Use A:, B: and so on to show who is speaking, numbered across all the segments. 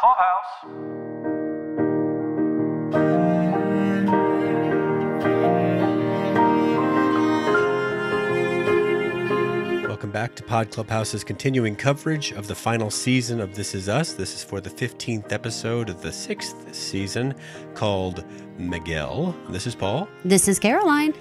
A: Clubhouse.
B: Welcome back to Pod Clubhouse's continuing coverage of the final season of This Is Us. This is for the 15th episode of the sixth season called Miguel. This is Paul.
C: This is Caroline.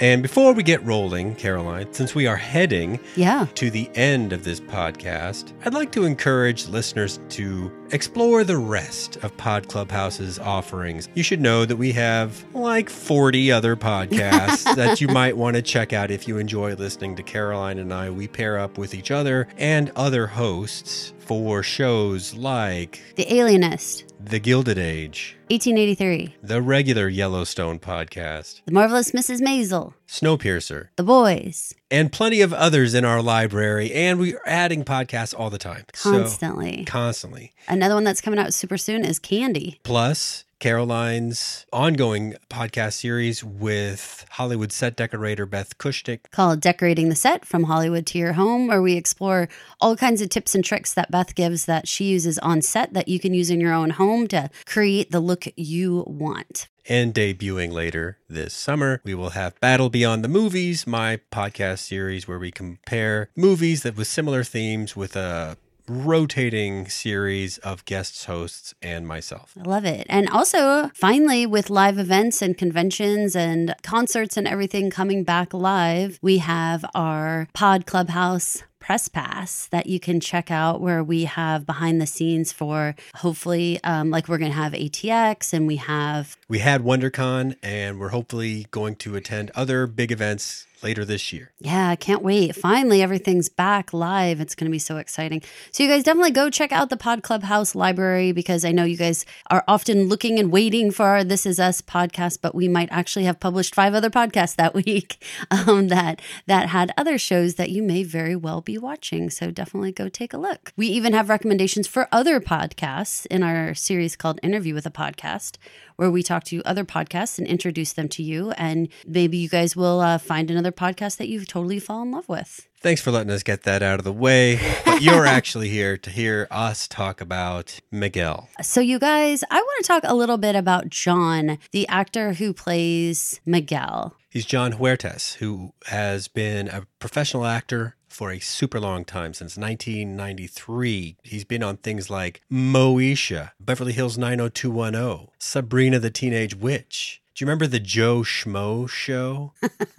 B: And before we get rolling, Caroline, since we are heading
C: Yeah.
B: to the end of this podcast, I'd like to encourage listeners to explore the rest of Pod Clubhouse's offerings. You should know that we have like 40 other podcasts that you might want to check out if you enjoy listening to Caroline and I. We pair up with each other and other hosts for shows like
C: The Alienist,
B: The Gilded Age,
C: 1883.
B: the regular Yellowstone podcast,
C: The Marvelous Mrs. Maisel.
B: Snowpiercer,
C: The Boys.
B: and plenty of others in our library. And we are adding podcasts all the time. So-
C: Constantly.
B: constantly.
C: Another one that's coming out super soon is Candy.
B: Plus, Caroline's ongoing podcast series with Hollywood set decorator Beth Kushnick.
C: Called Decorating the Set from Hollywood to Your Home, where we explore all kinds of tips and tricks that Beth gives that she uses on set that you can use in your own home to create the look you want.
B: And debuting later this summer, we will have Battle Beyond the Movies, my podcast series where we compare movies that with similar themes with a rotating series of guest hosts and myself.
C: I love it. And also, finally, with live events and conventions and concerts and everything coming back live, we have our Pod Clubhouse press pass that you can check out where we have behind the scenes for hopefully um, like we're going to have atx and we have
B: We had WonderCon and we're hopefully going to attend other big events later this year.
C: Yeah, I can't wait. Finally, everything's back live. It's going to be so exciting. So, you guys definitely go check out the Pod Clubhouse library because I know you guys are often looking and waiting for our This Is Us podcast, but we might actually have published five other podcasts that week um, that that had other shows that you may very well be watching. So, definitely go take a look. We even have recommendations for other podcasts in our series called Interview with a Podcast, where we talk to other podcasts and introduce them to you. And maybe you guys will uh, find another podcast that you've totally fall in love with.
B: Thanks for letting us get that out of the way. But you're actually here to hear us talk about Miguel.
C: So, you guys, I want to talk a little bit about Jon, the actor who plays Miguel.
B: He's Jon Huertas, who has been a professional actor for a super long time since 1993. He's been on things like Moesha, Beverly Hills 90210, Sabrina the Teenage Witch. Do you remember the Joe Schmo show?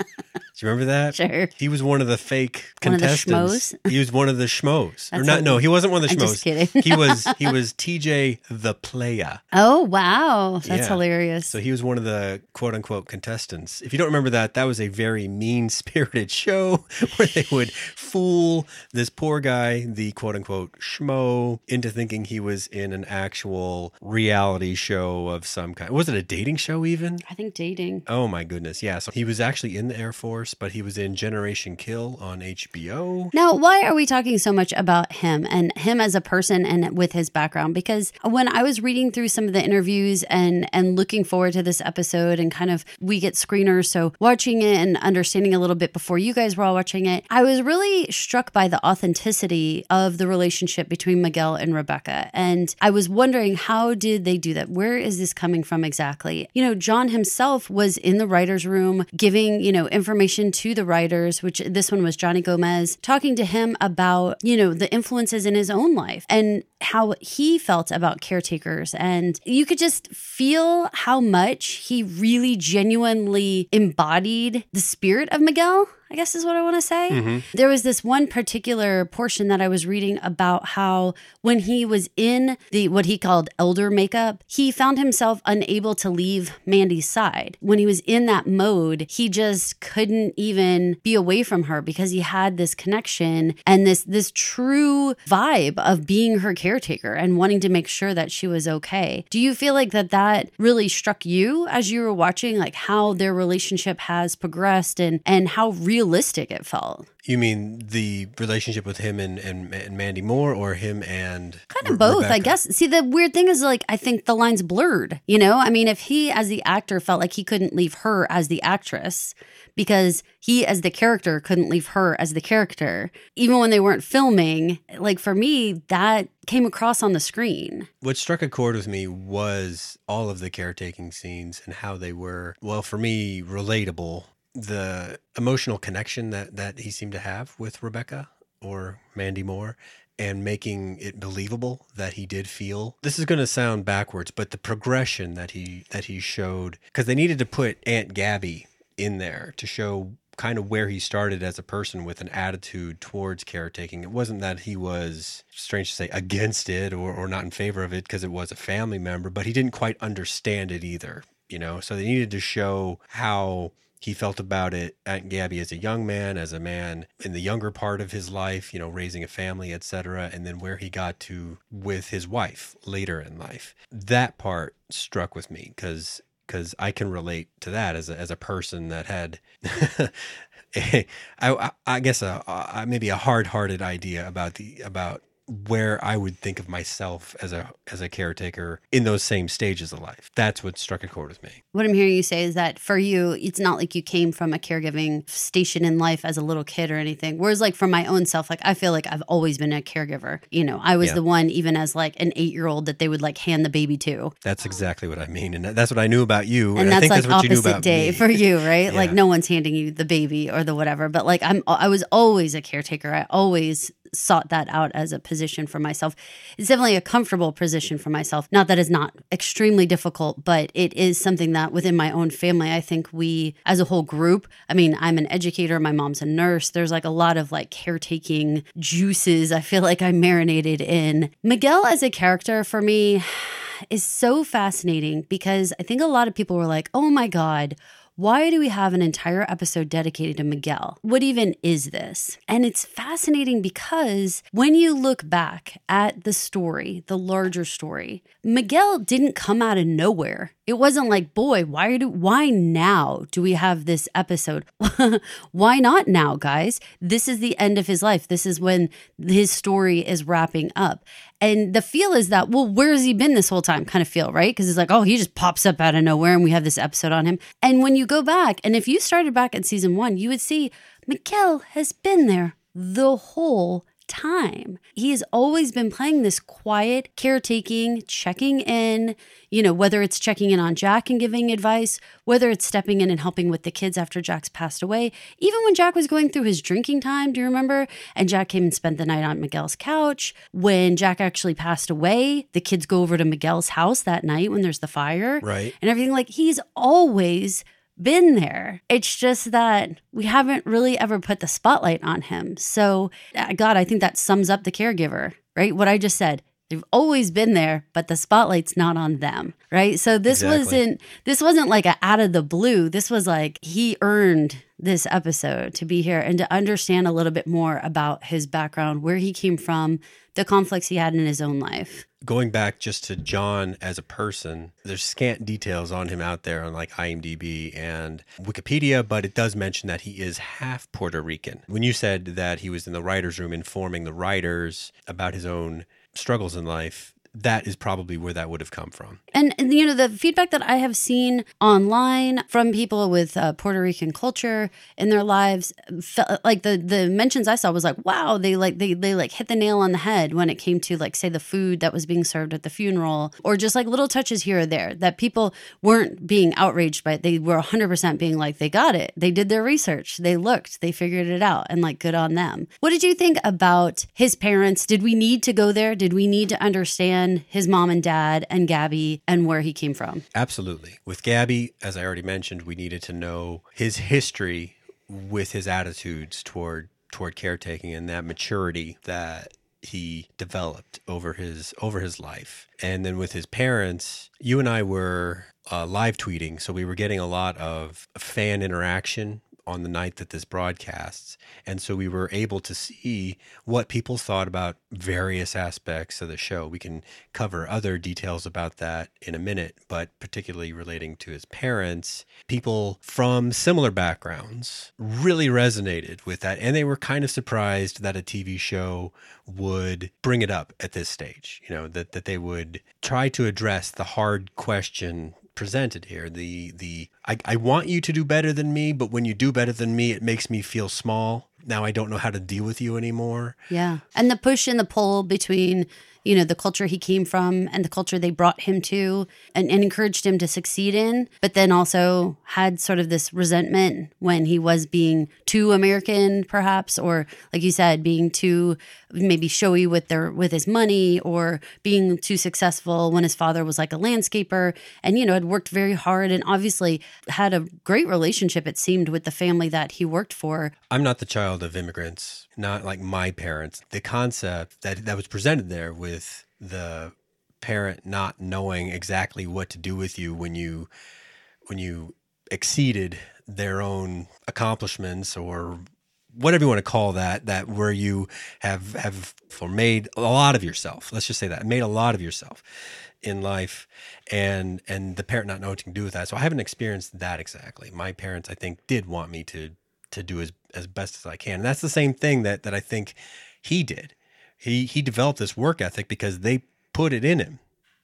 B: Do you remember that?
C: Sure.
B: He was one of the fake
C: of the
B: contestants. he was one of the schmoes. or not?
C: a-
B: No, he wasn't one of the
C: I'm
B: schmoes.
C: just kidding.
B: he was he was TJ the playa.
C: Oh, wow. That's
B: Yeah.
C: hilarious.
B: So he was one of the quote unquote contestants. If you don't remember that, that was a very mean spirited show where they would fool this poor guy, the quote unquote schmo, into thinking he was in an actual reality show of some kind. Was it a dating show even?
C: I think dating.
B: Oh my goodness. Yeah. So he was actually in the Air Force, but he was in Generation Kill on HBO.
C: Now, why are we talking so much about him and him as a person and with his background? Because when I was reading through some of the interviews and and looking forward to this episode and kind of we get screeners, so watching it and understanding a little bit before you guys were all watching it, I was really struck by the authenticity of the relationship between Miguel and Rebecca. And I was wondering how did they do that? Where is this coming from exactly? You know, Jon himself was in the writer's room giving, you know, information to the writers, which this one was Johnny Gomez, talking to him about, you know, the influences in his own life and how he felt about caretakers. And you could just feel how much he really genuinely embodied the spirit of Miguel. I guess is what I want to say. Mm-hmm. There was this one particular portion that I was reading about how when he was in the what he called elder makeup, he found himself unable to leave Mandy's side. When he was in that mode, he just couldn't even be away from her because he had this connection and this this true vibe of being her caretaker and wanting to make sure that she was okay. Do you feel like that that really struck you as you were watching like how their relationship has progressed and and how real realistic it felt.
B: You mean the relationship with him and, and, and Mandy Moore or him and
C: Kind of both, I guess. See, the weird thing is, like, I think the line's blurred. You know, I mean, if he, as the actor, felt like he couldn't leave her as the actress because he, as the character, couldn't leave her as the character, even when they weren't filming, like, for me, that came across on the screen.
B: What struck a chord with me was all of the caretaking scenes and how they were, well, for me, relatable. The emotional connection that, that he seemed to have with Rebecca or Mandy Moore and making it believable that he did feel this is going to sound backwards but the progression that he that he showed because they needed to put aunt gabby in there to show kind of where he started as a person with an attitude towards caretaking. It wasn't that he was, strange to say, against it or, or not in favor of it because it was a family member, but he didn't quite understand it either, you know? So they needed to show how he felt about it Aunt Gabby as a young man, as a man in the younger part of his life, you know, raising a family, etc., and then where he got to with his wife later in life. That part struck with me because because I can relate to that as a, as a person that had, a, I, I guess a, a maybe a hard hearted idea about the about where I would think of myself as a as a caretaker in those same stages of life. That's what struck a chord with me.
C: What I'm hearing you say is that for you, it's not like you came from a caregiving station in life as a little kid or anything. Whereas, like for my own self, like I feel like I've always been a caregiver. You know, I was
B: Yeah.
C: the one, even as like an eight year old, that they would like hand the baby to.
B: That's exactly what I mean, and that's what I knew about you, and,
C: and
B: I
C: that's
B: think
C: like
B: that's what you knew
C: opposite
B: about
C: day
B: me.
C: for you, right? Like no one's handing you the baby or the whatever. But like I'm, I was always a caretaker. I always sought that out as a position for myself. It's definitely a comfortable position for myself. Not that it's not extremely difficult, but it is something that within my own family, I think we as a whole group. I mean, I'm an educator. My mom's a nurse. There's like a lot of like caretaking juices. I feel like I marinated in Miguel as a character for me is so fascinating because I think a lot of people were like, oh my God, why do we have an entire episode dedicated to Miguel? What even is this? And it's fascinating because when you look back at the story, the larger story, Miguel didn't come out of nowhere. It wasn't like, boy, why do why now do we have this episode? why not now, guys? This is the end of his life. This is when his story is wrapping up. And the feel is that, well, where has he been this whole time? Kind of feel, right? Because it's like, oh, he just pops up out of nowhere and we have this episode on him. And when you go back, and if you started back at season one, you would see Miguel has been there the whole time. He has always been playing this quiet, caretaking, checking in, you know, whether it's checking in on Jack and giving advice, whether it's stepping in and helping with the kids after Jack's passed away. Even when Jack was going through his drinking time, do you remember? And Jack came and spent the night on Miguel's couch. When Jack actually passed away, the kids go over to Miguel's house that night when there's the fire
B: Right.
C: and everything. Like he's always been there. It's just that we haven't really ever put the spotlight on him. So, uh, God, I think that sums up the caregiver, right? What I just said. They've always been there, but the spotlight's not on them, right? So this
B: Exactly.
C: wasn't this wasn't like a out of the blue. This was like he earned this episode to be here and to understand a little bit more about his background, where he came from, the conflicts he had in his own life.
B: Going back just to Jon as a person, there's scant details on him out there on like IMDb and Wikipedia, but it does mention that he is half Puerto Rican. When you said that he was in the writer's room informing the writers about his own struggles in life, that is probably where that would have come from.
C: And, and, you know the feedback that I have seen online from people with uh, Puerto Rican culture in their lives, felt like the the mentions I saw was like, wow, they like they they like hit the nail on the head when it came to like say the food that was being served at the funeral, or just like little touches here or there that people weren't being outraged by. It. They were 100 percent being like, they got it, they did their research, they looked, they figured it out, and like good on them. What did you think about his parents? Did we need to go there? Did we need to understand his mom and dad and Gabby and where he came from?
B: Absolutely. With Gabby, as I already mentioned, we needed to know his history with his attitudes toward toward caretaking and that maturity that he developed over his over his life. And then with his parents, you and I were uh, live tweeting, so we were getting a lot of fan interaction on the night that this broadcasts. And so we were able to see what people thought about various aspects of the show. We can cover other details about that in a minute, but particularly relating to his parents, people from similar backgrounds really resonated with that. And they were kind of surprised that a TV show would bring it up at this stage, you know, that, that they would try to address the hard question presented here. The the I, I want you to do better than me, but when you do better than me, it makes me feel small. Now I don't know how to deal with you anymore.
C: Yeah. And the push and the pull between you know, the culture he came from and the culture they brought him to and, and encouraged him to succeed in, but then also had sort of this resentment when he was being too American, perhaps, or like you said, being too maybe showy with their with his money or being too successful when his father was like a landscaper. And you know had worked very hard and obviously had a great relationship it seemed with the family that he worked for.
B: I'm not the child of immigrants not like my parents the concept that that was presented there with the parent not knowing exactly what to do with you when you when you exceeded their own accomplishments or whatever you want to call that that where you have have made a lot of yourself. Let's just say that made a lot of yourself in life and and the parent not knowing what to do with that. So i haven't experienced that exactly. My parents i think did want me to to do as as best as i can. And that's the same thing that that i think he did. He he developed this work ethic because they put it in him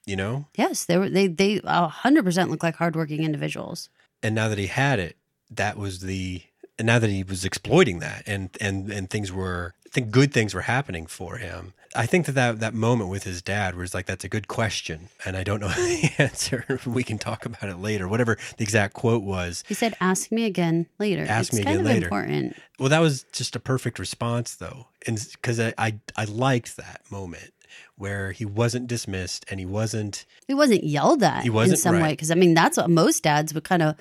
B: you know?
C: Yes they were they they 100% look like hardworking individuals.
B: And now that he had it that was the and now that he was exploiting that and and and things were I think good things were happening for him. I think that that, that moment with his dad was like that's a good question and I don't know the answer. we can talk about it later. Whatever the exact quote was.
C: He said ask me again later.
B: Ask
C: it's
B: me again later.
C: important.
B: Well, that was just a perfect response though. And cuz I, I I liked that moment where he wasn't dismissed and he wasn't
C: he wasn't yelled at
B: He wasn't,
C: in some
B: right.
C: way because i mean that's what most dads would kind of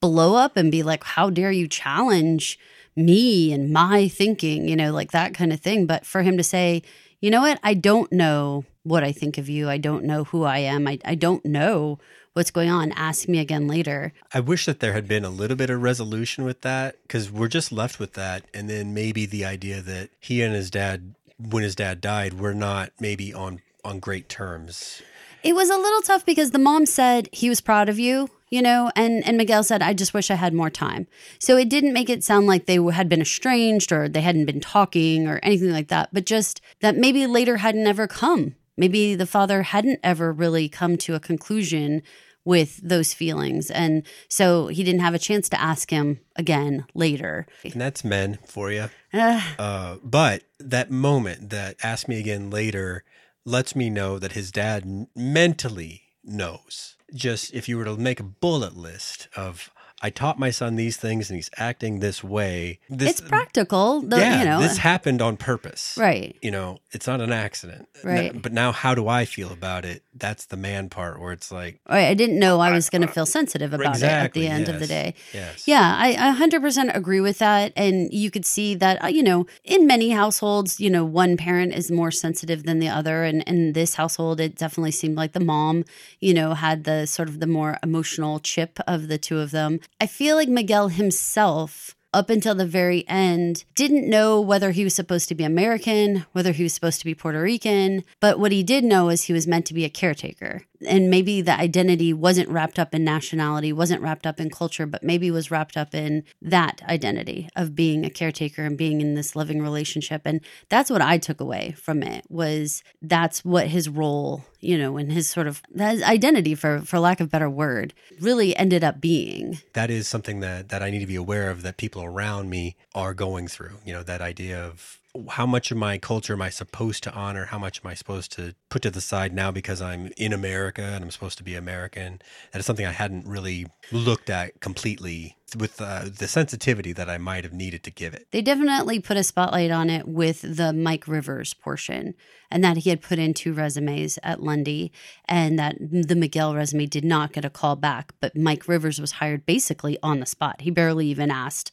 C: blow up and be like how dare you challenge me and my thinking you know like that kind of thing but for him to say you know what? I don't know what i think of you. I don't know who i am. I, I don't know what's going on. Ask me again later.
B: I wish that there had been a little bit of resolution with that because we're just left with that. And then maybe the idea that he and his dad, when his dad died, were not maybe on, on great terms.
C: It was a little tough because the mom said he was proud of you, you know, and and Miguel said I just wish I had more time. So it didn't make it sound like they had been estranged or they hadn't been talking or anything like that, but just that maybe later hadn't ever come. Maybe the father hadn't ever really come to a conclusion with those feelings. And so he didn't have a chance to ask him again later.
B: And that's men for you.
C: Uh,
B: Uh, but that moment that ask me again later lets me know that his dad mentally knows. Just if you were to make a bullet list of, I taught my son these things and he's acting this way. This,
C: it's practical, though,
B: yeah,
C: you know.
B: this happened on purpose.
C: right.
B: You know, it's not an accident.
C: Right.
B: but now, how do I feel about it? That's the man part where it's like,
C: Right. I didn't know I was going to feel sensitive about it at the end of the day.
B: yes.
C: Yeah, I, I 100% agree with that. And you could see that, uh, you know, in many households, you know, one parent is more sensitive than the other. And in this household, it definitely seemed like the mom, you know, had the sort of the more emotional chip of the two of them. I feel like Miguel himself. Up until the very end, didn't know whether he was supposed to be American, whether he was supposed to be Puerto Rican. But what he did know is he was meant to be a caretaker and maybe the identity wasn't wrapped up in nationality, wasn't wrapped up in culture, but maybe was wrapped up in that identity of being a caretaker and being in this loving relationship. And that's what I took away from it was that's what his role, you know, and his sort of that identity for for lack of better word really ended up being.
B: that is something that that I need to be aware of that people around me are going through. You know, that idea of how much of my culture am I supposed to honor? How much am I supposed to put to the side now because I'm in America and I'm supposed to be American? That is something I hadn't really looked at completely with uh, the sensitivity that I might have needed to give it.
C: They definitely put a spotlight on it with the Mike Rivers portion, and that he had put in two resumes at Lundy, and that the Miguel resume did not get a call back. But Mike Rivers was hired basically on the spot. He barely even asked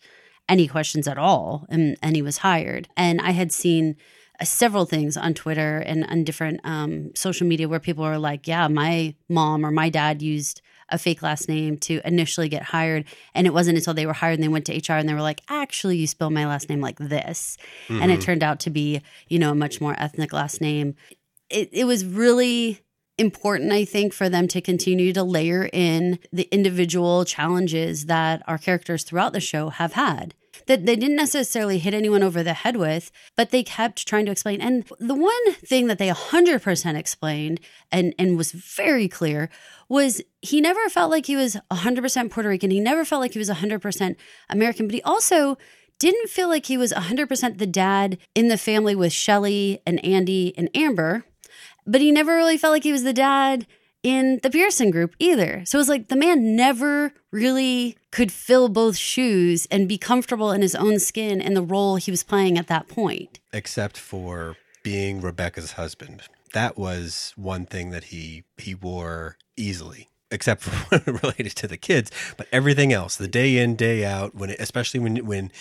C: any questions at all, and, and he was hired. And I had seen uh, several things on Twitter and on different um, social media where people are like, "Yeah, my mom or my dad used." a fake last name to initially get hired. And it wasn't until they were hired and they went to HR and they were like, actually, you spell my last name like this. Mm-hmm. And it turned out to be, you know, a much more ethnic last name. It, it was really important, I think, for them to continue to layer in the individual challenges that our characters throughout the show have had that they didn't necessarily hit anyone over the head with, but they kept trying to explain. And the one thing that they 100% explained and, and was very clear was he never felt like he was 100% Puerto Rican. He never felt like he was 100% American, but he also didn't feel like he was 100% the dad in the family with Shelly and Andy and Amber, but he never really felt like he was the dad in the Pearson group either. So it was like the man never really could fill both shoes and be comfortable in his own skin and the role he was playing at that point.
B: Except for being Rebecca's husband. That was one thing that he he wore easily except for related to the kids, but everything else, the day in, day out, when it, especially when when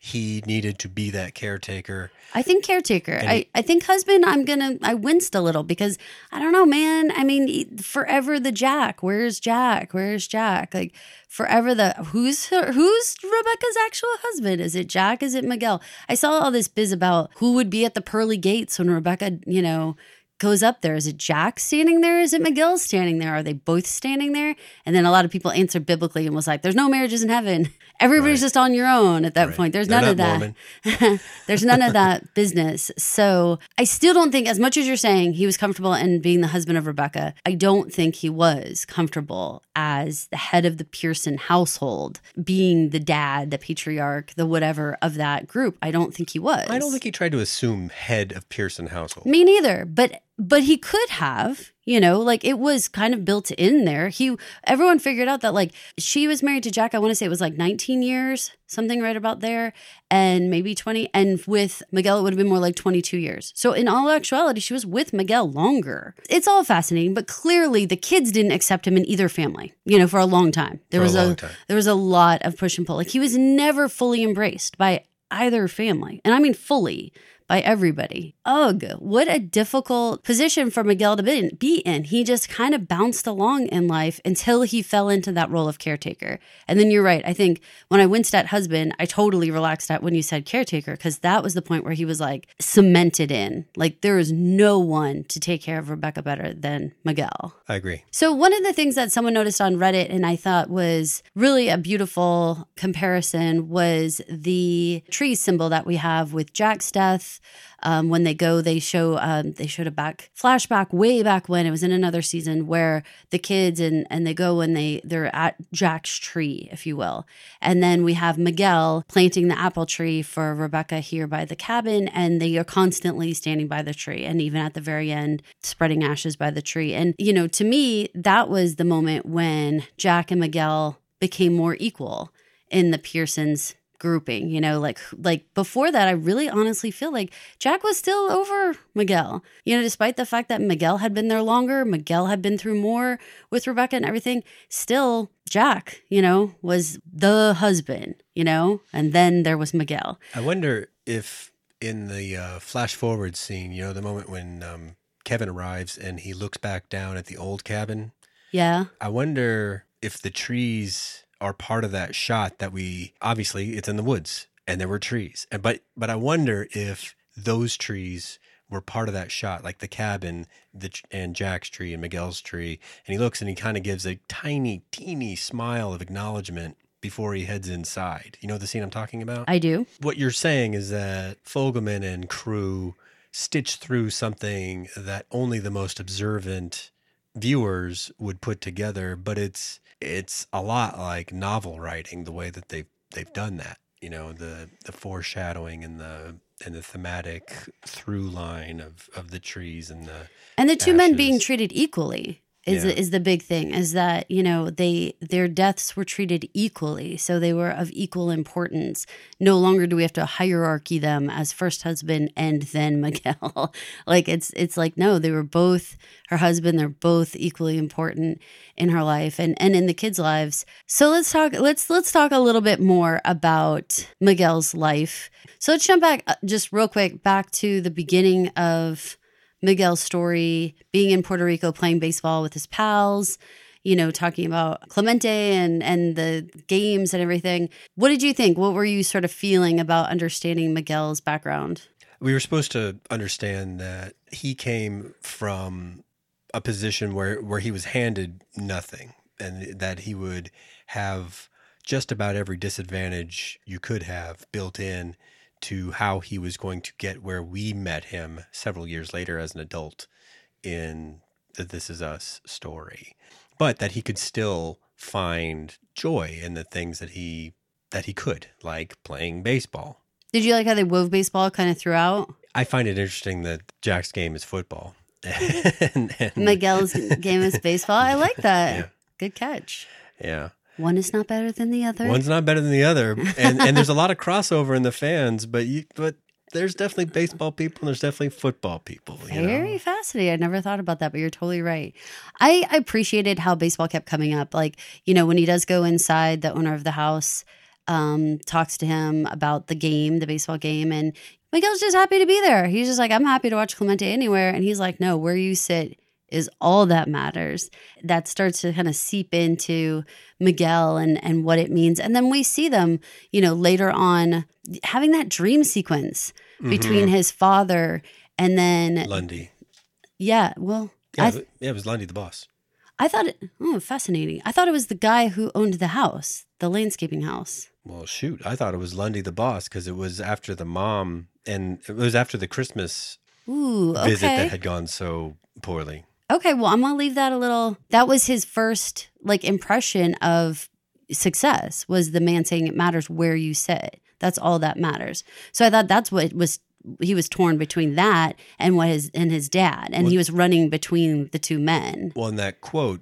B: he needed to be that caretaker.
C: I think caretaker. I, I think husband, I'm going to, I winced a little because I don't know, man. I mean, forever the Jack. Where's Jack? Where's Jack? Like forever the, who's, who's Rebecca's actual husband? Is it Jack? Is it Miguel? I saw all this biz about who would be at the pearly gates when Rebecca, you know, goes up there. Is it Jack standing there? Is it Miguel standing there? Are they both standing there? And then a lot of people answered biblically and was like, there's no marriages in heaven. Everybody's right. just on your own at that right. point. There's They're none of that. There's none of that business. So I still don't think, as much as you're saying he was comfortable in being the husband of Rebecca, I don't think he was comfortable as the head of the Pearson household, being the dad, the patriarch, the whatever of that group. I don't think he was.
B: I don't think he tried to assume head of Pearson household.
C: Me neither. But but he could have you know like it was kind of built in there. He everyone figured out that like she was married to jack i want to say it was like 19 years something right about there and maybe 20 and with miguel it would have been more like 22 years. So in all actuality she was with miguel longer. It's all fascinating but clearly the kids didn't accept him in either family you know for a long time. There for was a, a there was a lot of push and pull. Like he was never fully embraced by either family and i mean fully by everybody. Ugh, what a difficult position for Miguel to be in. He just kind of bounced along in life until he fell into that role of caretaker. And then you're right. I think when I winced at husband, I totally relaxed at when you said caretaker because that was the point where he was like cemented in. Like there is no one to take care of Rebecca better than Miguel.
B: I agree.
C: So one of the things that someone noticed on Reddit and I thought was really a beautiful comparison was the tree symbol that we have with Jack's death um, when they go, they show um, they showed a back flashback way back when it was in another season where the kids and and they go and they they're at Jack's tree, if you will, and then we have Miguel planting the apple tree for Rebecca here by the cabin, and they are constantly standing by the tree, and even at the very end, spreading ashes by the tree. And you know, to me, that was the moment when Jack and Miguel became more equal in the Pearsons grouping you know like like before that i really honestly feel like jack was still over miguel you know despite the fact that miguel had been there longer miguel had been through more with rebecca and everything still jack you know was the husband you know and then there was miguel.
B: I wonder if in the uh, flash forward scene you know the moment when um, kevin arrives and he looks back down at the old cabin
C: yeah.
B: I wonder if the trees are part of that shot that we obviously it's in the woods and there were trees. And but but I wonder if those trees were part of that shot, like the cabin, the and Jack's tree and Miguel's tree. And he looks and he kind of gives a tiny, teeny smile of acknowledgement before he heads inside. You know the scene I'm talking about?
C: I do.
B: What you're saying is that Fogelman and crew stitch through something that only the most observant viewers would put together, but it's it's a lot like novel writing the way that they've they've done that. You know, the the foreshadowing and the and the thematic through line of of the trees and the
C: and the two ashes. men being treated equally is yeah. is the big thing is that you know they their deaths were treated equally. So they were of equal importance. No longer do we have to hierarchy them as first husband and then Miguel. Like it's it's like no they were both her husband they're both equally important in her life and and in the kids lives. So let's talk let's let's talk a little bit more about Miguel's life. So let's jump back uh, just real quick back to the beginning of Miguel's story, being in Puerto Rico playing baseball with his pals, you know, talking about Clemente and and the games and everything. What did you think? What were you sort of feeling about understanding Miguel's background?
B: We were supposed to understand that he came from a position where where he was handed nothing and that he would have just about every disadvantage you could have built in to how he was going to get where we met him several years later as an adult in the This Is Us story. But that he could still find joy in the things that he that he could, like playing baseball.
C: Did you like how they wove baseball kind of throughout?
B: I find it interesting that Jack's game is football. and, and,
C: Miguel's game is baseball. I like that.
B: Yeah.
C: Good catch.
B: yeah.
C: One is not better than the other.
B: One's not better than the other, and and there's a lot of crossover in the fans, but you but there's definitely baseball people and there's definitely football people. You
C: Very
B: know?
C: fascinating. I never thought about that, but you're totally right. I I appreciated how baseball kept coming up. Like, you know, when he does go inside, the owner of the house um, talks to him about the game, the baseball game, and Miguel's just happy to be there. He's just like, I'm happy to watch Clemente anywhere. And he's like, no, where you sit is all that matters. That starts to kind of seep into Miguel and and what it means. And then we see them, you know, later on having that dream sequence mm-hmm. between his father and then
B: Lundy.
C: yeah, well,
B: Yeah,
C: I
B: it- yeah, it was Lundy the boss.
C: I thought it oh fascinating. I thought it was the guy who owned the house, the landscaping house.
B: Well, shoot, I thought it was Lundy the boss because it was after the mom, and it was after the Christmas
C: Ooh,
B: visit that had gone so poorly.
C: Okay, well, I'm gonna leave that a little. That was his first like impression of success was the man saying it matters where you sit. That's all that matters. So I thought that's what was he was torn between that and what his and his dad, and he was running between the two men.
B: Well, in that quote,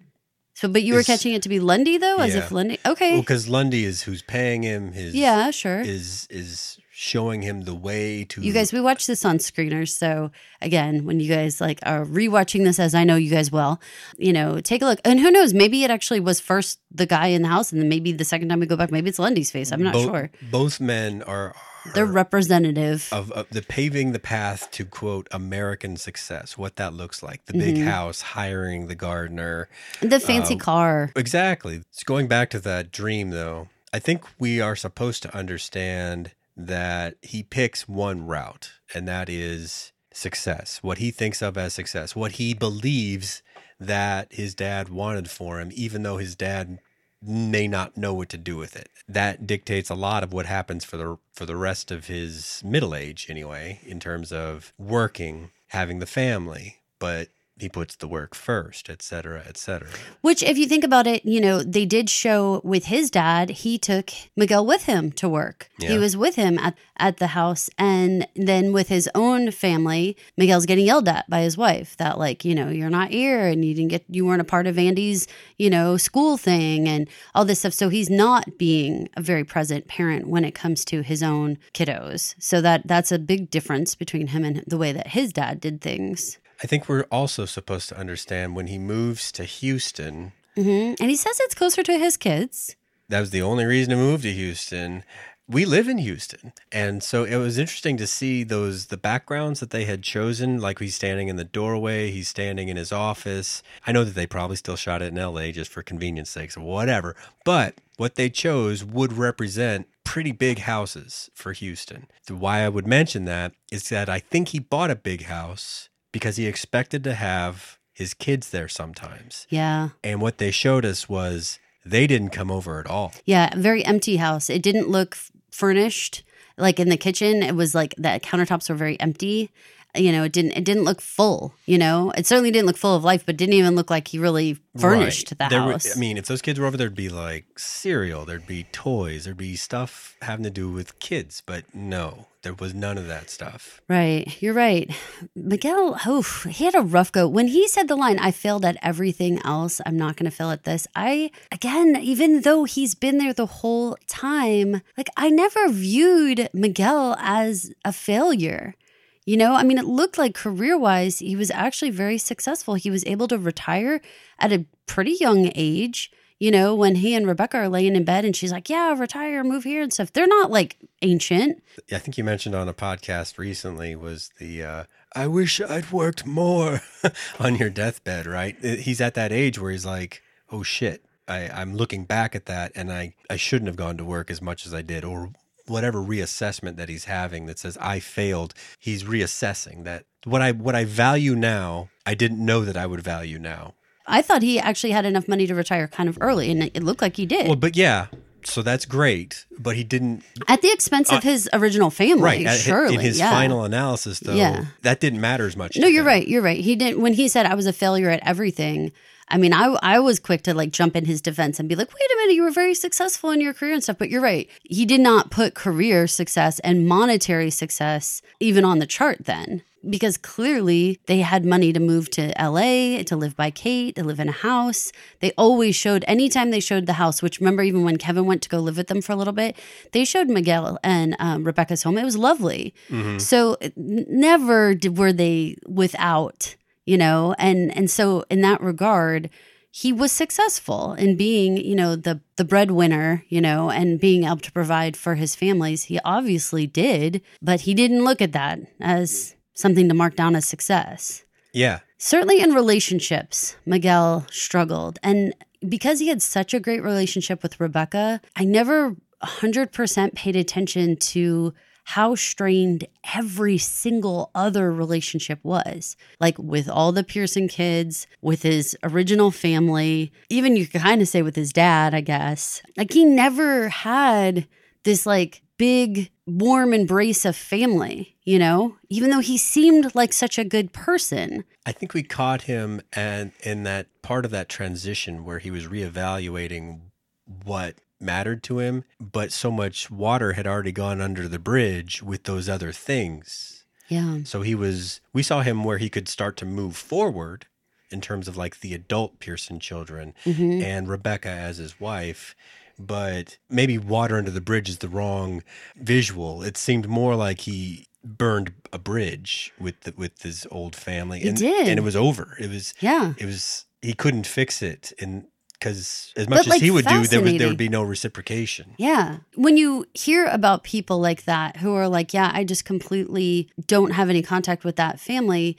C: So, but you were catching it to be Lundy though, as
B: Yeah.
C: if Lundy. Okay,
B: because Lundy is who's paying him. His
C: yeah, sure.
B: is is showing him the way to
C: You guys, we watch this on screeners. So again, when you guys like are rewatching this, as I know you guys will, you know, take a look. And who knows? Maybe it actually was first the guy in the house, and then maybe the second time we go back, maybe it's Lundy's face. I'm not sure.
B: Both men are,
C: They're representative.
B: of, of the paving the path to quote American success. What that looks like: the big
C: Mm-hmm.
B: house, hiring the gardener.
C: the fancy
B: um,
C: car.
B: Exactly. It's going back to that dream, though. I think we are supposed to understand that he picks one route, and that is success. What he thinks of as success. What he believes that his dad wanted for him, even though his dad may not know what to do with it. That dictates a lot of what happens for the for the rest of his middle age anyway in terms of working, having the family, but he puts the work first, et cetera, et cetera.
C: Which, if you think about it, you know, they did show with his dad, he took Miguel with him to work. He was with him at, at the house. And then with his own family, Miguel's getting yelled at by his wife that, like, you know, you're not here and you didn't get, you weren't a part of Andy's, you know, school thing and all this stuff. So he's not being a very present parent when it comes to his own kiddos. So that that's a big difference between him and the way that his dad did things.
B: I think we're also supposed to understand when he moves to Houston,
C: hmm And he says it's closer to his kids.
B: that was the only reason to move to Houston. We live in Houston. And so it was interesting to see those the backgrounds that they had chosen. Like he's standing in the doorway, he's standing in his office. I know that they probably still shot it in LA just for convenience sakes or whatever. But what they chose would represent pretty big houses for Houston. The why I would mention that is that I think he bought a big house because he expected to have his kids there sometimes.
C: Yeah.
B: And what they showed us was they didn't come over at all.
C: Yeah, very empty house. It didn't look f- furnished. Like in the kitchen, it was like the countertops were very empty. You know, it didn't it didn't look full, you know. It certainly didn't look full of life, but didn't even look like he really furnished
B: Right.
C: the
B: There
C: house.
B: I mean, if those kids were over, there'd be like cereal, there'd be toys, there'd be stuff having to do with kids. But no, there was none of that stuff.
C: Right. You're right. Miguel, oof, he had a rough go. When he said the line, I failed at everything else, I'm not going to fail at this. I, again, even though he's been there the whole time, like I never viewed Miguel as a failure. You know, I mean, it looked like career wise, he was actually very successful. He was able to retire at a pretty young age. You know, when he and Rebecca are laying in bed and she's like, Yeah, retire, move here and stuff. They're not like ancient.
B: I think you mentioned on a podcast recently was the uh, I wish I'd worked more on your deathbed, right? He's at that age where he's like, oh shit, I, I'm looking back at that and I, I shouldn't have gone to work as much as I did, or whatever reassessment that he's having that says I failed. He's reassessing that what I what I value now, I didn't know that I would value now.
C: I thought he actually had enough money to retire kind of early, and it looked like he did.
B: Well, but yeah, so that's great, but he didn't.
C: at the expense of uh, his original family,
B: Right. at-
C: surely.
B: in his
C: yeah.
B: final analysis, though,
C: Yeah.
B: that didn't matter as much.
C: No, you're
B: him.
C: right. You're right. He didn't when he said I was a failure at everything. I mean, I I was quick to like jump in his defense and be like, "Wait a minute, you were very successful in your career and stuff." But you're right. He did not put career success and monetary success even on the chart then. Because clearly they had money to move to LA, to live by Kate, to live in a house. They always showed, anytime they showed the house, which remember, even when Kevin went to go live with them for a little bit, they showed Miguel and um, Rebecca's home. It was lovely. So never did, were they without you know and and so in that regard he was successful in being you know the the breadwinner you know and being able to provide for his families he obviously did but he didn't look at that as something to mark down as success
B: Yeah.
C: certainly in relationships miguel struggled and because he had such a great relationship with rebecca i never 100% paid attention to how strained every single other relationship was. Like with all the Pearson kids, with his original family, even you could kind of say with his dad, I guess. Like he never had this like big warm embrace of family, you know? Even though he seemed like such a good person.
B: I think we caught him and in that part of that transition where he was reevaluating what mattered to him, but so much water had already gone under the bridge with those other things.
C: Yeah.
B: So he was we saw him where he could start to move forward in terms of like the adult Pearson children
C: Mhm.
B: and Rebecca as his wife. But maybe water under the bridge is the wrong visual. It seemed more like he burned a bridge with the, with his old family.
C: He
B: and,
C: did.
B: and it was over. It was
C: Yeah.
B: it was he couldn't fix it and because as much as he would do there would there would be no reciprocation
C: Yeah. When you hear about people like that who are like, yeah, I just completely don't have any contact with that family,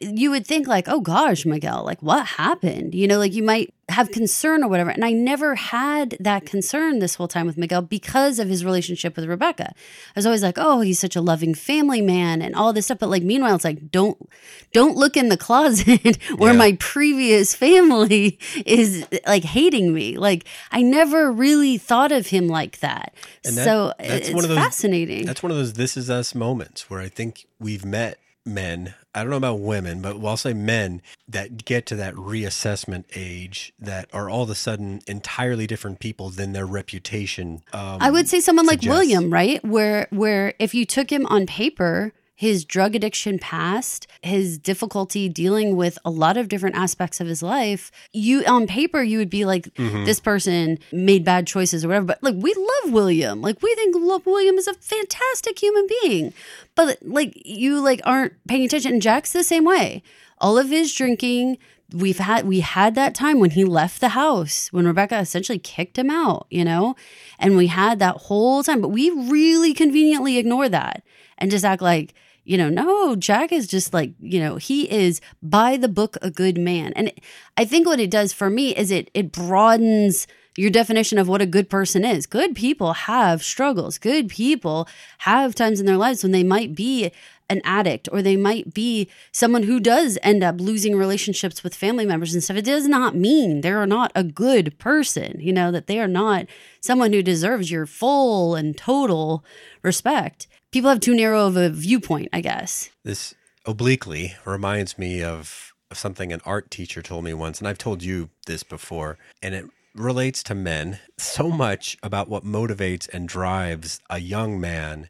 C: you would think, like, oh gosh, Miguel, like what happened? You know, like you might have concern or whatever. And I never had that concern this whole time with Miguel because of his relationship with Rebecca. I was always like, oh, he's such a loving family man and all this stuff. But like, meanwhile, it's like, don't, don't look in the closet where
B: Yeah.
C: my previous family is like hating me. Like, I never really thought of him like that.
B: And that-
C: so
B: that's
C: it's
B: one of those-
C: fascinating.
B: That's one of those this is us moments where I think we've met men. I don't know about women, but I'll say men that get to that reassessment age that are all of a sudden entirely different people than their reputation. Um,
C: I would say someone like. William, right? Where where if you took him on paper, his drug addiction past, his difficulty dealing with a lot of different aspects of his life, you on paper you would be like
B: Mm-hmm.
C: this person made bad choices or whatever. But like we love William. Like we think love William is a fantastic human being. But like you like aren't paying attention. And Jack's the same way. All of his drinking, we've had we had that time when he left the house when rebecca essentially kicked him out you know and we had that whole time but we really conveniently ignore that and just act like you know no jack is just like you know he is by the book a good man and i think what it does for me is it it broadens your definition of what a good person is. Good people have struggles. Good people have times in their lives when they might be an addict or they might be someone who does end up losing relationships with family members and stuff. It does not mean they're not a good person, you know, that they are not someone who deserves your full and total respect. People have too narrow of a viewpoint, I guess.
B: This obliquely reminds me of, of something an art teacher told me once, and I've told you this before, and it relates to men. So much about what motivates and drives a young man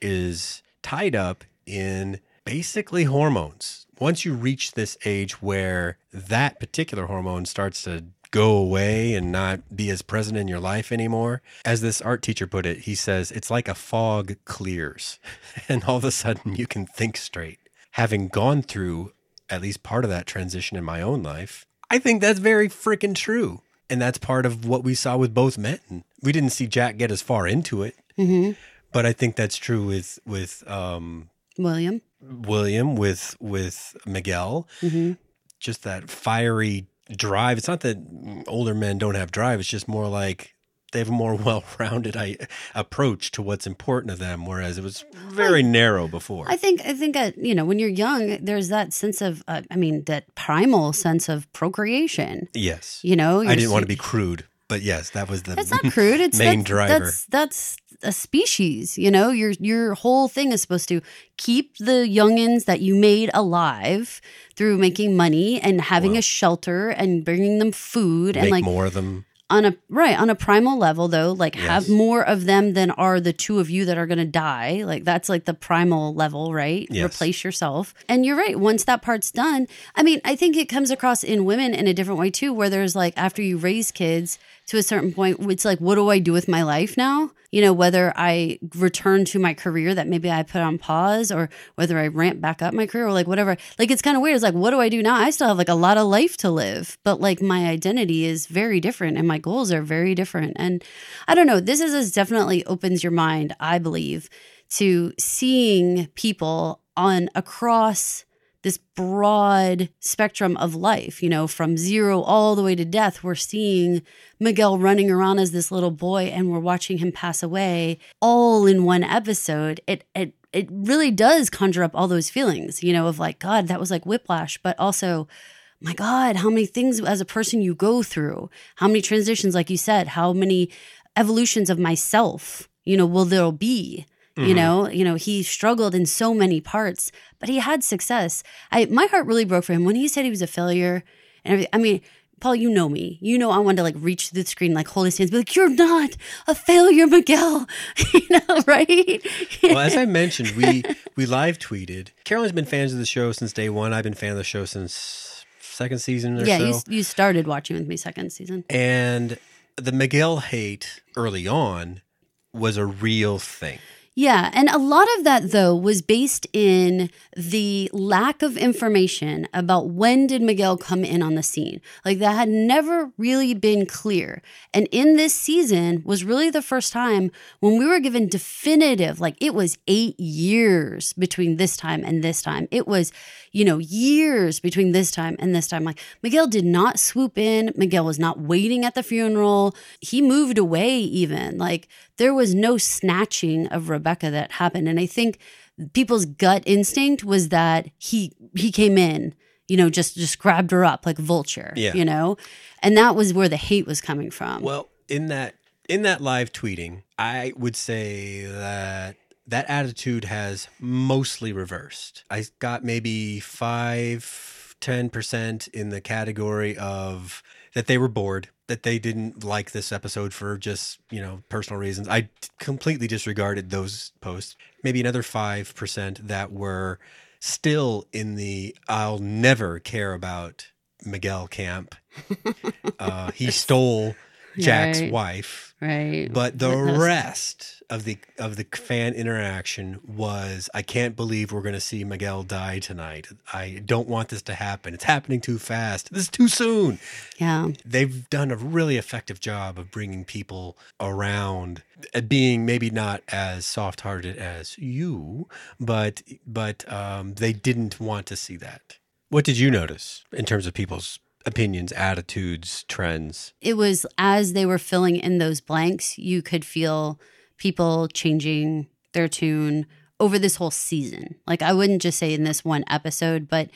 B: is tied up in basically hormones. Once you reach this age where that particular hormone starts to go away and not be as present in your life anymore, as this art teacher put it, he says it's like a fog clears and all of a sudden you can think straight. Having gone through at least part of that transition in my own life, I think that's very freaking true. And that's part of what we saw with both men. We didn't see Jack get as far into it,
C: hmm
B: but I think that's true with with um,
C: William.
B: William, with with Miguel.
C: hmm
B: Just that fiery drive. It's not that older men don't have drive. It's just more like they have a more well-rounded I, approach to what's important to them, whereas it was very narrow before.
C: I think I think uh, you know when you're young, there's that sense of uh, I mean that primal sense of procreation.
B: yes,
C: You know,
B: I didn't want to be crude, but yes, that was the
C: That's not crude. It's
B: main
C: that's,
B: driver.
C: That's that's a species. You know, your your whole thing is supposed to keep the youngins that you made alive through making money and having
B: Wow.
C: a shelter and bringing them food and like
B: more of them.
C: on a right on a primal level though like have more of them than are the two of you that are going to die like that's like the primal level right
B: Yes.
C: replace yourself and you're right once that part's done i mean i think it comes across in women in a different way too where there's like after you raise kids to a certain point it's like what do i do with my life now? You know whether i return to my career that maybe i put on pause or whether i ramp back up my career or like whatever. Like it's kind of weird. It's like what do i do now? I still have like a lot of life to live but like my identity is very different and my goals are very different. And i don't know this is this definitely opens your mind i believe to seeing people on across this broad spectrum of life, you know, from zero all the way to death. We're seeing Miguel running around as this little boy and we're watching him pass away all in one episode. It it it really does conjure up all those feelings, you know, of like, God, that was like whiplash, but also my God, how many things as a person you go through, how many transitions, like you said, how many evolutions of myself, you know, will there be? You mm-hmm. know, you know, he struggled in so many parts, but he had success. I my heart really broke for him when he said he was a failure and everything. I mean, Paul, you know me. You know I wanted to like reach the screen, like hold his hands, be like, "You're not a failure, Miguel." you know, right?
B: Well, as I mentioned, we we live tweeted. Carolyn's been fans of the show since day one. I've been fan of the show since second season or
C: yeah,
B: so.
C: you you started watching with me second season.
B: and the Miguel hate early on was a real thing.
C: Yeah, and a lot of that though was based in the lack of information about when did Miguel come in on the scene. Like that had never really been clear. And in this season was really the first time when we were given definitive like it was 8 years between this time and this time. It was, you know, years between this time and this time. Like Miguel did not swoop in. Miguel was not waiting at the funeral. He moved away even. Like there was no snatching of Rebecca that happened. And I think people's gut instinct was that he he came in, you know, just just grabbed her up like a vulture.
B: Yeah.
C: You know? And that was where the hate was coming from.
B: Well, in that in that live tweeting, I would say that that attitude has mostly reversed. I got maybe five, ten percent in the category of that they were bored, that they didn't like this episode for just, you know, personal reasons. I completely disregarded those posts. Maybe another five percent that were still in the I'll never care about Miguel camp. Uh, he stole Jack's
C: Right.
B: wife.
C: right.
B: But the rest of the of the fan interaction was I can't believe we're going to see Miguel die tonight. I don't want this to happen. It's happening too fast. This is too soon.
C: Yeah.
B: They've done a really effective job of bringing people around uh, being maybe not as soft-hearted as you, but but um, they didn't want to see that. What did you notice in terms of people's opinions, attitudes, trends?
C: it was as they were filling in those blanks, you could feel people changing their tune over this whole season. Like I wouldn't just say in this one episode, but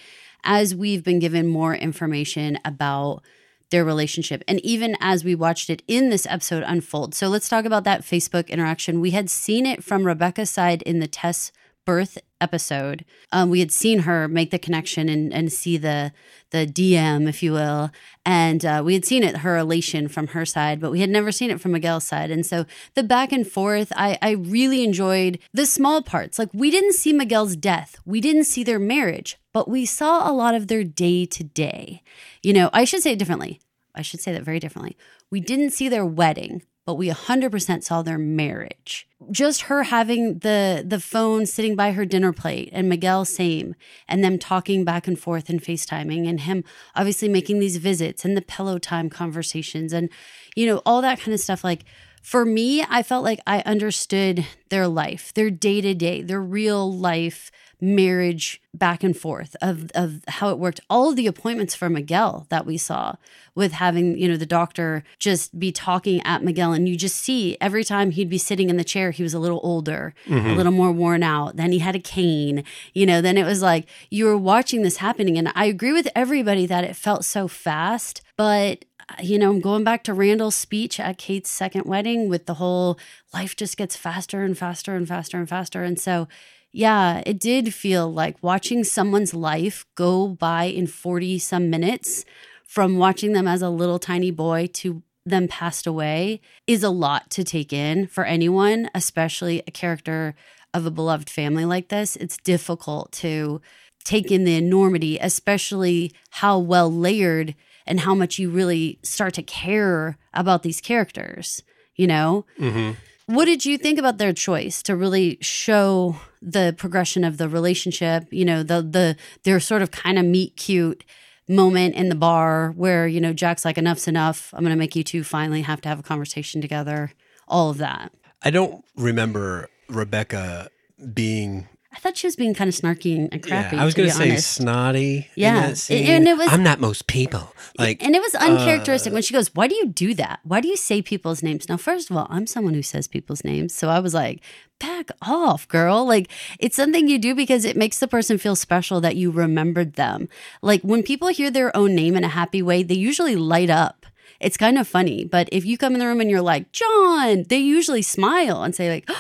C: as we've been given more information about their relationship and even as we watched it in this episode unfold. So let's talk about that Facebook interaction. We had seen it from Rebecca's side in the Tess birth episode. Um, we had seen her make the connection and, and see the the DM, if you will, and uh, we had seen it her elation from her side, but we had never seen it from Miguel's side. And so the back and forth, I, I really enjoyed the small parts. Like we didn't see Miguel's death, we didn't see their marriage, but we saw a lot of their day to day. You know, I should say it differently. I should say that very differently. We didn't see their wedding, but we 100% saw their marriage. Just her having the the phone sitting by her dinner plate and Miguel same and them talking back and forth and FaceTiming and him obviously making these visits and the pillow time conversations and you know all that kind of stuff like for me I felt like I understood their life, their day-to-day, their real life marriage back and forth of of how it worked. All of the appointments for Miguel that we saw with having, you know, the doctor just be talking at Miguel and you just see every time he'd be sitting in the chair, he was a little older, a mm-hmm. little more worn out. Then he had a cane, you know, then it was like you were watching this happening and I agree with everybody that it felt so fast, but you know, going back to Randall's speech at Kate's second wedding with the whole life just gets faster and faster and faster and faster. And so, yeah, it did feel like watching someone's life go by in 40 some minutes from watching them as a little tiny boy to them passed away is a lot to take in for anyone, especially a character of a beloved family like this. It's difficult to take in the enormity, especially how well layered and how much you really start to care about these characters, you know?
B: Mm-hmm.
C: What did you think about their choice to really show the progression of the relationship, you know, the the their sort of kind of meet cute moment in the bar where, you know, Jack's like enough's enough. I'm to make you two finally have to have a conversation together. All of that.
B: I don't remember Rebecca being.
C: I thought she was being kind of snarky and crappy.
B: Yeah, I was
C: going to
B: say
C: honest.
B: snotty.
C: Yeah.
B: in that scene.
C: And it was-
B: I'm not most people. Like,
C: and it was uncharacteristic
B: uh,
C: when she goes, Why do you do that? Why do you say people's names? Now, first of all, I'm someone who says people's names. So I was like, Back off, girl. Like, it's something you do because it makes the person feel special that you remembered them. Like, when people hear their own name in a happy way, they usually light up. It's kind of funny. But if you come in the room and you're like, John, they usually smile and say, like,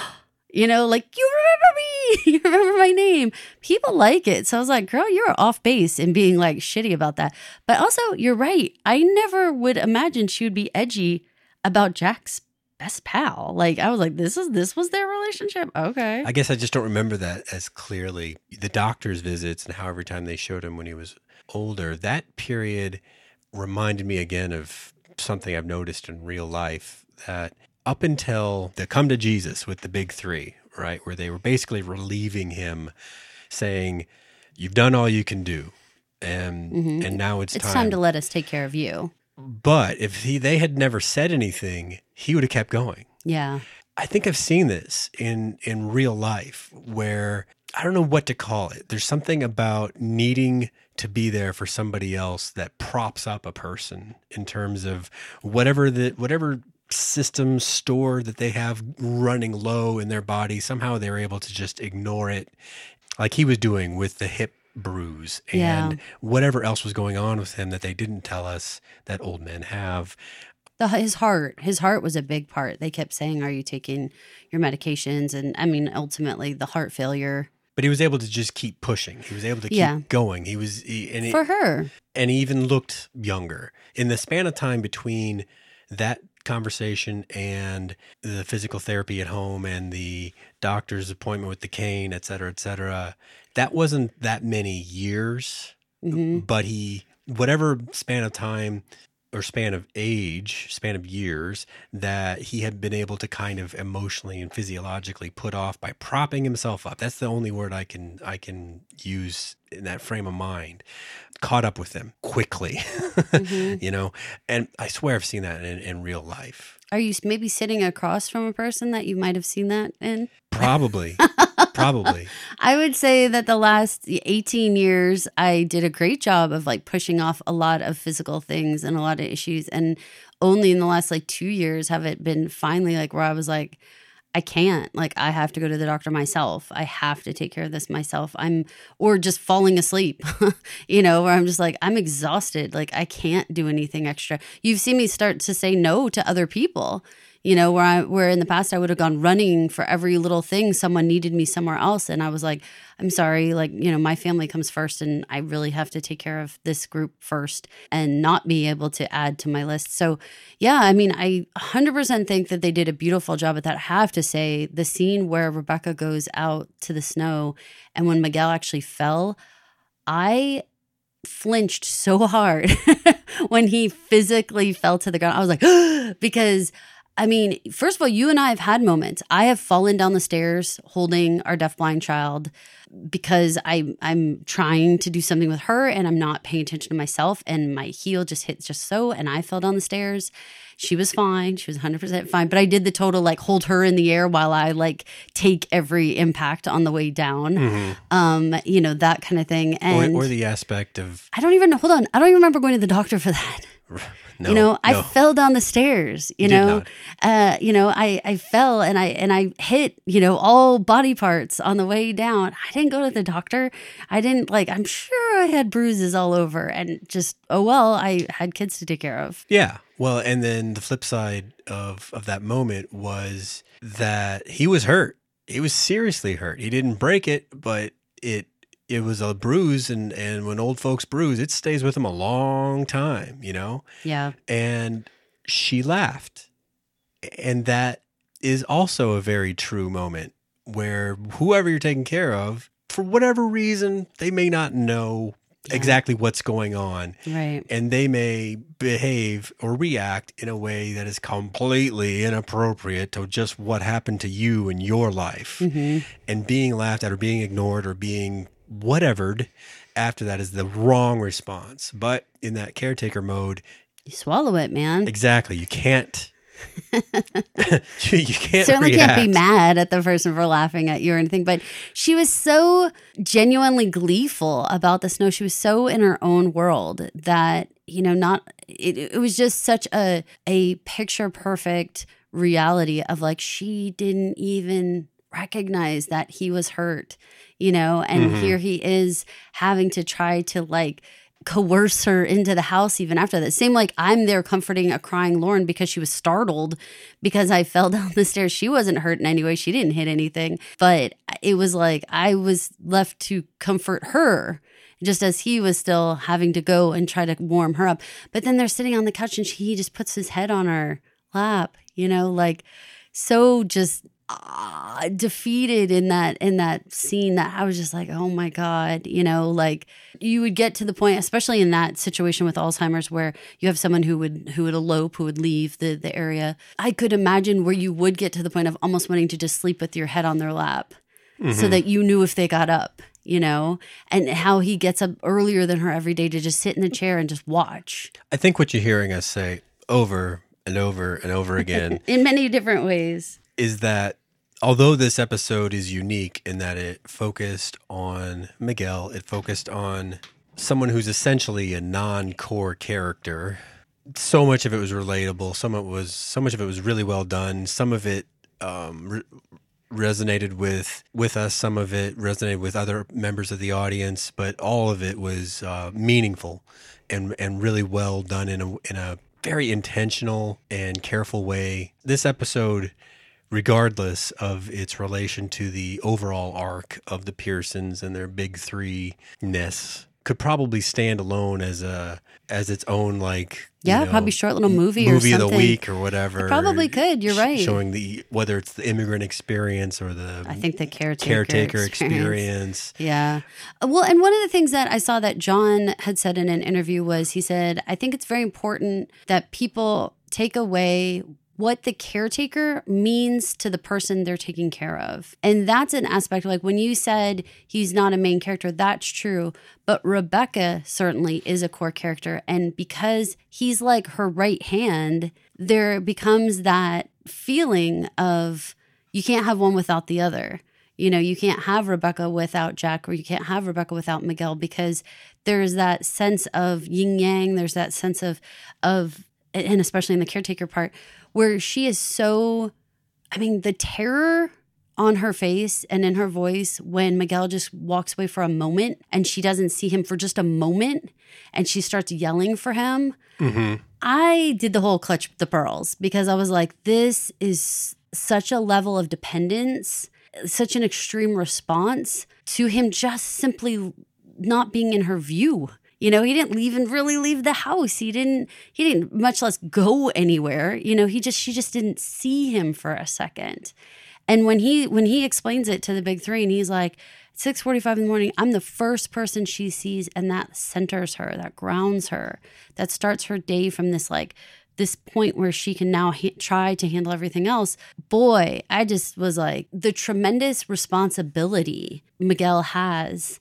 C: you know, like, you remember me, you remember my name. People like it. So I was like, girl, you're off base in being like shitty about that. But also, you're right. I never would imagine she would be edgy about Jack's best pal. Like, I was like, this is this was their relationship. Okay.
B: I guess I just don't remember that as clearly. The doctor's visits and how every time they showed him when he was older, that period reminded me again of something I've noticed in real life that up until the come to Jesus with the big three, right, where they were basically relieving him, saying, You've done all you can do. And
C: Mhm.
B: and now it's,
C: it's time to let us take care of you.
B: but if he they had never said anything, he would have kept going.
C: Yeah.
B: I think I've seen this in in real life where I don't know what to call it. There's something about needing to be there for somebody else that props up a person in terms of whatever the whatever system store that they have running low in their body somehow they're able to just ignore it like he was doing with the hip bruise and
C: Yeah.
B: whatever else was going on with him that they didn't tell us that old men have
C: The, his heart, his heart was a big part. They kept saying, "Are you taking your medications?" And I mean, ultimately, the heart failure
B: but he was able to just keep pushing. He was able to keep
C: Yeah.
B: going. He was, he, and, he,
C: for her.
B: and he even looked younger in the span of time between that conversation and the physical therapy at home and the doctor's appointment with the cane, et cetera, et cetera. That wasn't that many years,
C: hmm
B: but he, whatever span of time or span of age, span of years that he had been able to kind of emotionally and physiologically put off by propping himself up. That's the only word I can I can use in that frame of mind. Caught up with them quickly,
C: Mhm.
B: you know. And I swear I've seen that in, in real life.
C: Are you maybe sitting across from a person that you might have seen that in?
B: Probably, probably.
C: I would say that the last 18 years, I did a great job of like pushing off a lot of physical things and a lot of issues. And only in the last like two years have it been finally like where I was like, I can't. Like, I have to go to the doctor myself. I have to take care of this myself. I'm, or just falling asleep, you know, where I'm just like, I'm exhausted. Like, I can't do anything extra. You've seen me start to say no to other people, you know, where I, where in the past I would have gone running for every little thing someone needed me somewhere else. And I was like, I'm sorry, like, you know, my family comes first and I really have to take care of this group first and not be able to add to my list. So, yeah, I mean, I 100% think that they did a beautiful job at that. I have to say, the scene where Rebecca goes out to the snow and when Miguel actually fell, I flinched so hard when he physically fell to the ground. I was like, because I mean, first of all, you and I have had moments. I have fallen down the stairs holding our deafblind child because I I'm trying to do something with her and I'm not paying attention to myself and my heel just hit just so and I fell down the stairs. She was fine. She was 100% fine, but I did the total like hold her in the air while I like take every impact on the way down.
B: Mm-hmm.
C: Um, you know, that kind of thing. And
B: or, or the aspect of
C: I don't even hold on. I don't even remember going to the doctor for that.
B: No,
C: you know, I fell down the stairs. You,
B: You
C: know, uh, you know, I I fell and I and I hit you know all body parts on the way down. I didn't go to the doctor. I didn't like. I'm sure I had bruises all over and just oh well. I had kids to take care of.
B: Yeah. Well, and then the flip side of of that moment was that he was hurt. He was seriously hurt. He didn't break it, but it it was a bruise and and when old folks bruise, it stays with them a long time, you know?
C: Yeah,
B: And she laughed. And that is also a very true moment where whoever you're taking care of, for whatever reason, they may not know
C: Yeah.
B: exactly what's going on
C: right.
B: and they may behave or react in a way that is completely inappropriate to just what happened to you in your life.
C: hmm
B: And being laughed at or being ignored or being whatevered after that is the wrong response. But in that caretaker mode,
C: You swallow it, man.
B: exactly, you can't. you can't
C: certainly
B: react.
C: can't be mad at the person for laughing at you or anything, but she was so genuinely gleeful about the snow. She was so in her own world that you know, not it, it was just such a a picture perfect reality of like she didn't even recognize that he was hurt, you know, and
B: Mhm.
C: here he is having to try to like coerce her into the house even after that. Same like I'm there comforting a crying Lauren because she was startled because I fell down the stairs. She wasn't hurt in any way. She didn't hit anything. But it was like I was left to comfort her just as he was still having to go and try to warm her up. But then they're sitting on the couch and she, he just puts his head on her lap, you know, like so just ah, defeated in that in that scene that I was just like, oh my god, you know, like you would get to the point, especially in that situation with Alzheimer's, where you have someone who would who would elope, who would leave the the area. I could imagine where you would get to the point of almost wanting to just sleep with your head on their lap, so that you knew if they got up. You know, and how he gets up earlier than her every day to just sit in the chair and just watch
B: I think what you're hearing us say over and over and over again
C: in many different ways.
B: is that although this episode is unique in that it focused on Miguel, it focused on someone who's essentially a non-core character. So much of it was relatable. Some of it was so much of it was really well done. Some of it um, re- resonated with with us. Some of it resonated with other members of the audience. But all of it was uh, meaningful and and really well done in a in a very intentional and careful way. This episode regardless of its relation to the overall arc of the Pearsons and their big three ness could probably stand alone as a as its own like you
C: Yeah,
B: know,
C: probably short little movie,
B: movie
C: or
B: of the week or whatever.
C: It probably could, you're right.
B: Showing the whether it's the immigrant experience or the
C: I think the caretaker,
B: caretaker experience.
C: Yeah. Uh, Well, and one of the things that I saw that Jon had said in an interview was he said, I think it's very important that people take away what the caretaker means to the person they're taking care of. And that's an aspect like when you said he's not a main character, that's true. But Rebecca certainly is a core character. And because he's like her right hand, there becomes that feeling of you can't have one without the other. You know, you can't have Rebecca without Jack, or you can't have Rebecca without Miguel, because there's that sense of yin yang. There's that sense of of, and especially in the caretaker part, where she is so. I mean, the terror on her face and in her voice when Miguel just walks away for a moment and she doesn't see him for just a moment and she starts yelling for him.
B: hmm
C: I did the whole clutch the pearls because I was like, this is such a level of dependence, such an extreme response to him just simply not being in her view. You know, he didn't even really leave the house. He didn't he didn't much less go anywhere. You know, he just she just didn't see him for a second. And when he when he explains it to the big three and he's like, 6:45 in the morning, I'm the first person she sees and that centers her, that grounds her, that starts her day from this like this point where she can now ha- try to handle everything else. Boy, I just was like, the tremendous responsibility Miguel has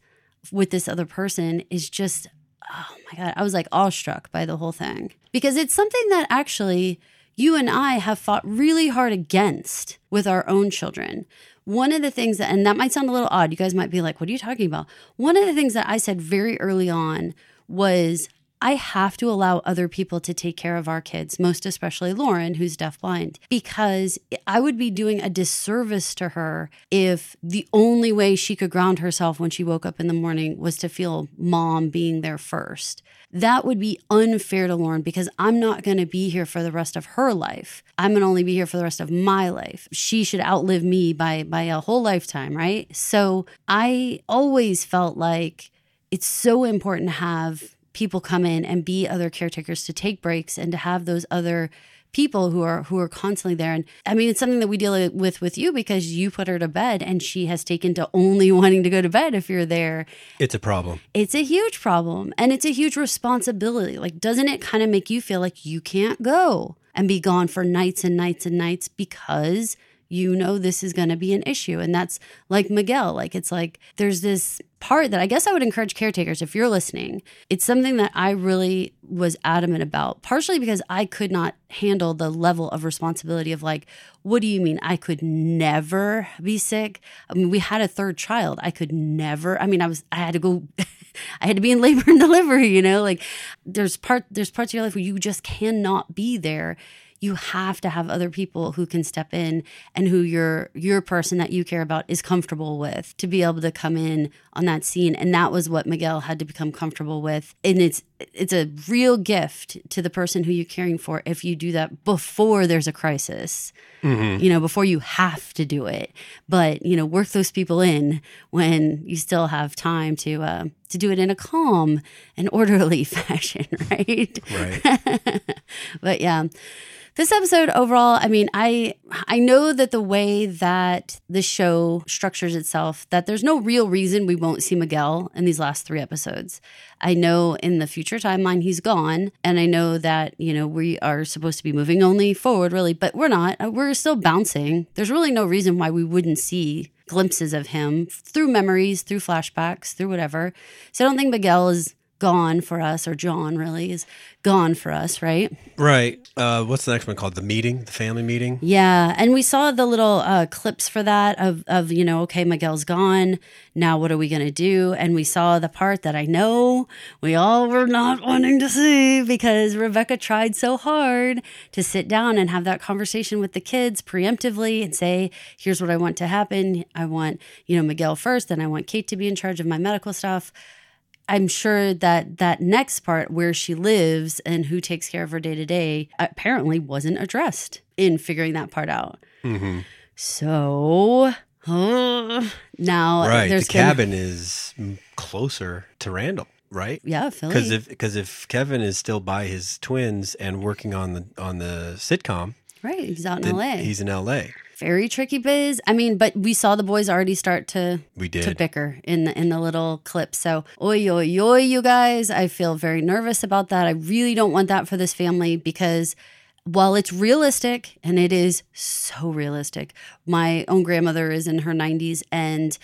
C: with this other person is just, oh my God. I was like awestruck by the whole thing because it's something that actually you and I have fought really hard against with our own children. One of the things that, and that might sound a little odd, you guys might be like, what are you talking about? One of the things that I said very early on was I have to allow other people to take care of our kids, most especially Lauren, who's deafblind, because I would be doing a disservice to her if the only way she could ground herself when she woke up in the morning was to feel mom being there first. That would be unfair to Lauren because I'm not going to be here for the rest of her life. I'm going to only be here for the rest of my life. She should outlive me by by a whole lifetime, right? So, I always felt like it's so important to have people come in and be other caretakers to take breaks and to have those other people who are who are constantly there. And i mean it's something that we deal with with you because you put her to bed and she has taken to only wanting to go to bed if you're there.
B: It's a problem.
C: it's a huge problem and it's a huge responsibility. Like doesn't it kind of make you feel like you can't go and be gone for nights and nights and nights because you know this is going to be an issue. And that's like miguel like it's like there's this part that i guess i would encourage caretakers if you're listening it's something that i really was adamant about partially because i could not handle the level of responsibility of like what do you mean? I could never be sick? I mean we had a third child. I could never i mean i was i had to go I had to be in labor and delivery, you know, like there's part there's parts of your life where you just cannot be there. You have to have other people who can step in and who your your person that you care about is comfortable with to be able to come in on that scene. And that was what Miguel had to become comfortable with. And it's it's a real gift to the person who you're caring for if you do that before there's a crisis you know, before you have to do it. But you know, work those people in when you still have time to uh, to do it in a calm and orderly fashion, right?
B: Right.
C: but yeah this episode overall i mean i i know that the way that the show structures itself that there's no real reason we won't see miguel in these last three episodes i know in the future timeline he's gone and i know that you know we are supposed to be moving only forward really but we're not. Uh, we're still bouncing. There's really no reason why we wouldn't see glimpses of him through memories through flashbacks through whatever. So i don't think miguel is gone for us or Jon really is gone for us right
B: right. Uh, what's the next one called? The meeting, the family meeting.
C: yeah, and we saw the little uh, clips for that of of you know, okay, Miguel's gone. Now what are we gonna do? And we saw the part that I know we all were not wanting to see because Rebecca tried so hard to sit down and have that conversation with the kids preemptively and say, here's what I want to happen. I want you know Miguel first, and I want Kate to be in charge of my medical stuff. I'm sure that that next part where she lives and who takes care of her day to day apparently wasn't addressed in figuring that part out.
B: Mm-hmm.
C: So uh, now
B: Right. The
C: been-
B: cabin is closer to Randall, right?
C: yeah,
B: Because if because if Kevin is still by his twins and working on the on the sitcom,
C: right, he's out in LA.
B: he's in L.A.
C: Very tricky biz. I mean, but we saw the boys already start to
B: We did to
C: bicker in the in the little clip. So, oi oi oi, you guys, I feel very nervous about that. I really don't want that for this family because while it's realistic and it is so realistic, my own grandmother is in her 90s and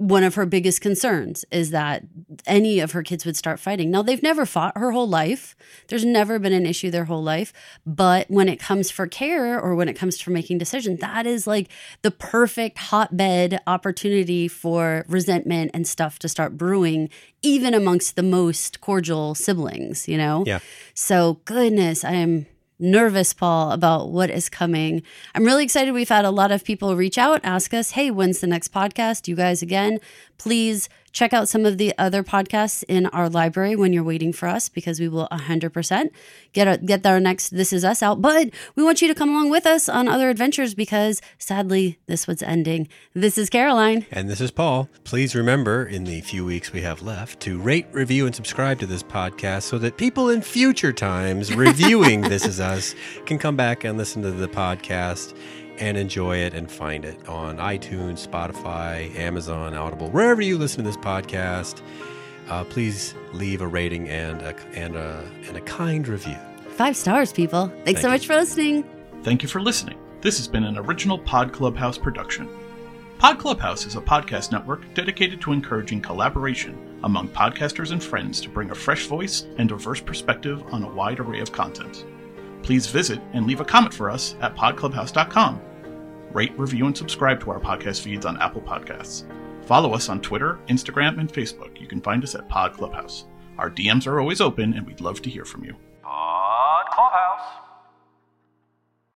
C: one of her biggest concerns is that any of her kids would start fighting. Now, they've never fought her whole life. There's never been an issue their whole life. But when it comes for care or when it comes for making decisions, that is like the perfect hotbed opportunity for resentment and stuff to start brewing, even amongst the most cordial siblings, you know?
B: Yeah.
C: So, goodness, I am nervous, Paul, about what is coming. I'm really excited. We've had a lot of people reach out, ask us, hey, when's the next podcast? You guys, again, please check out some of the other podcasts in our library when you're waiting for us because we will 100% get, a, get our next This Is Us out. But we want you to come along with us on other adventures because sadly, this one's ending. This is Caroline.
B: And this is Paul. Please remember, in the few weeks we have left, to rate, review, and subscribe to this podcast so that people in future times reviewing This Is Us can come back and listen to the podcast and enjoy it and find it on iTunes, Spotify, Amazon, Audible, wherever you listen to this podcast. Uh, please leave a rating and a, and a, and a kind review.
C: Five stars, people. Thanks
B: Thank
C: so
B: you.
C: much for listening.
A: Thank you for listening. This has been an original Pod Clubhouse production. Pod Clubhouse is a podcast network dedicated to encouraging collaboration among podcasters and friends to bring a fresh voice and diverse perspective on a wide array of content. Please visit and leave a comment for us at podclubhouse.com rate, review, and subscribe to our podcast feeds on Apple Podcasts. Follow us on Twitter, Instagram, and Facebook. You can find us at Pod Clubhouse. Our DMs are always open, and we'd love to hear from you. Pod Clubhouse.